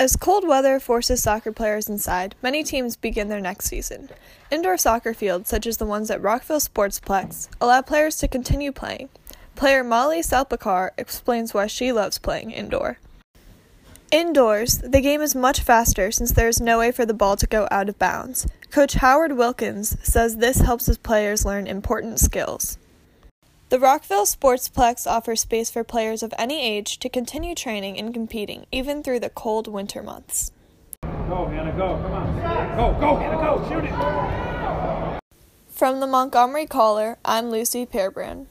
As cold weather forces soccer players inside, many teams begin their next season. Indoor soccer fields, such as the ones at Rockville Sportsplex, allow players to continue playing. Player Molly Salpikar explains why she loves playing indoor. Indoors, the game is much faster since there is no way for the ball to go out of bounds. Coach Howard Wilkins says this helps his players learn important skills. The Rockville Sportsplex offers space for players of any age to continue training and competing, even through the cold winter months. Go, Hannah, go. Come on. Go, go, Hannah, go. Shoot it. From the Montgomery Caller, I'm Lucy Pearbrand.